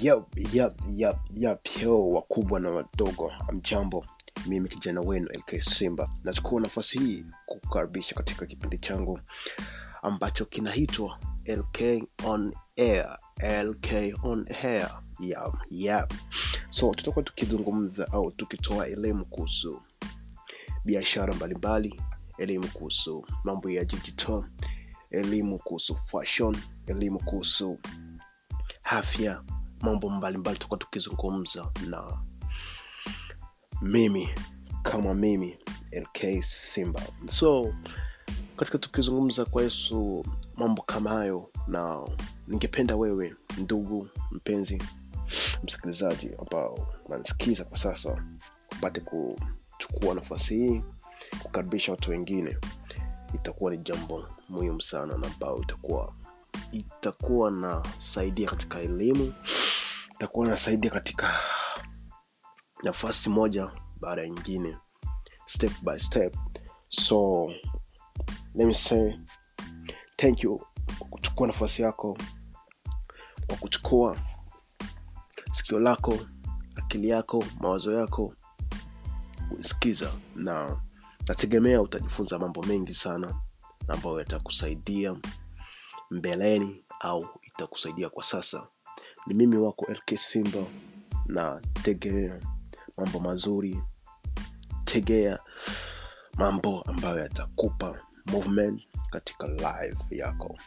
Yep, yep, yep, yep. Yo, wakubwa na wadogo, amjambo. Mimi kijana wenu LK Simba, nachukua nafasi hii kukaribisha katika kipindi changu ambacho kinaitwa LK on air. LK on air. Yep, yep. So tutakuwa tukizungumza au tukitoa elimu kuhusu biashara mbalimbali, elimu kuhusu mambo ya digital, elimu kuhusu fashion, elimu kuhusu afya mambo mbalimbali tutakuwa tukizungumza na mimi kama mimi lk simba. So katika tukizungumza kwa yesu mambo kama hayo na ningependa wewe ndugu mpenzi msikilizaji ambao nansikiza kwa sasa upate kuchukua nafasi hii kukaribisha watu wengine. Itakuwa ni jambo muhimu sana na ambayo itakuwa itakuwa nasaidia katika elimu itakuwa nasaidia katika nafasi moja baada ya nyingine step by step. So let me say thank you kwa kuchukua nafasi yako kwa kuchukua sikio lako akili yako mawazo yako kusikiza na nategemea utajifunza mambo mengi sana ambayo yatakusaidia mbeleni au itakusaidia kwa sasa ni mimi wako lk simba na tegea mambo mazuri. Tegea mambo ambayo yatakupa movement katika live yako.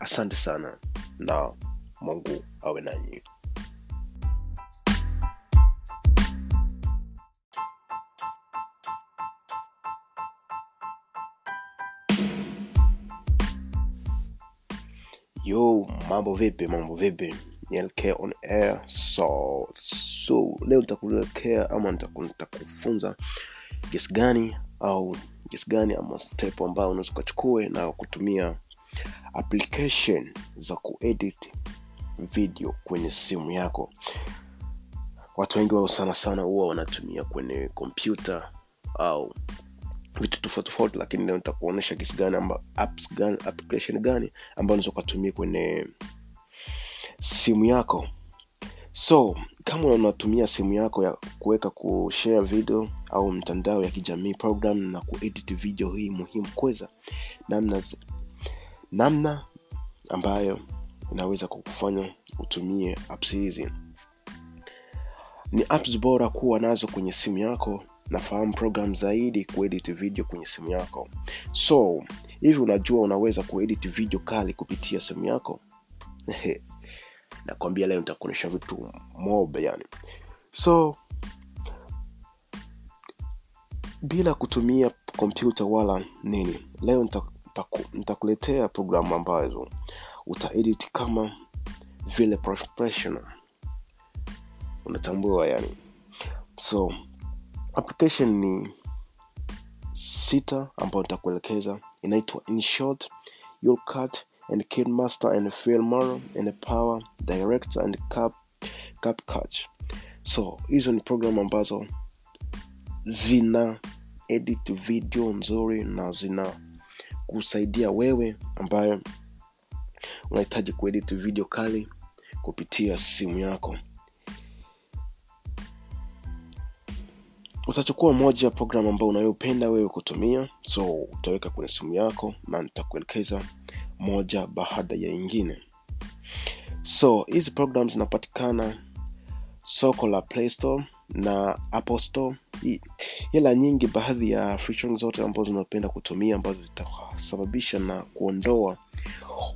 Asante sana na mungu awe nanyi. Yo mambo vipi mambo vipi ni lk on air. So so leo nitakuelekea ama nitakufunza gesi gani au gesi gani ama step ambayo unaweza ukachukue na kutumia application za kuedit video kwenye simu yako. Watu wengi wao sana sana huwa wanatumia kwenye kompyuta au vitu tofauti tofauti lakini leo nitakuonyesha gani amba, apps gani application gani ambayo unaweza ukatumia kwenye simu yako. So kama unatumia simu yako ya kuweka kushare video au mtandao ya kijamii program na kuedit video hii muhimu kweza namna namna ambayo inaweza kukufanya utumie apps hizi. Ni apps bora kuwa nazo kwenye simu yako nafahamu program zaidi kuedit video kwenye simu yako. So hivi unajua unaweza kuedit video kali kupitia simu yako nakwambia leo nitakuonyesha vitu mob yani. So bila kutumia kompyuta wala nini leo nita- nitaku- nitakuletea programu ambazo utaedit kama vile professional unatambua yani. So application ni sita ambayo nitakuelekeza. Inaitwa inshort cut and kidmaster and filmer and power director and cap capcut so hizo ni program ambazo zina edit video nzuri na zina kusaidia wewe ambaye unahitaji kuedit video kali kupitia simu yako. Utachukua moja ya programu ambayo unayopenda wewe kutumia so utaweka kwenye simu yako na nitakuelekeza moja baada ya ingine. So hizi program zinapatikana soko la play store na apple store. Ila nyingi baadhi ya zote ambazo zinapenda kutumia ambazo zitasababisha na kuondoa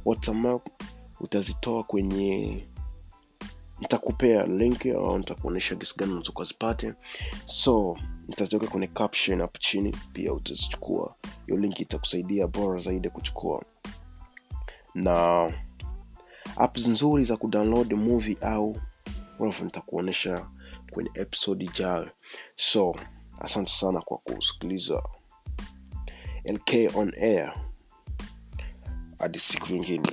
watermark utazitoa kwenye nitakupea link au nitakuonyesha gisi gani so nitaziweka kwenye caption hapo chini pia utazichukua. Hiyo link itakusaidia bora zaidi kuchukua na apps nzuri za kudownload movie au whatever nitakuonyesha kwenye episode ijayo. So asante sana kwa kusikiliza lk on air. Hadi siku nyingine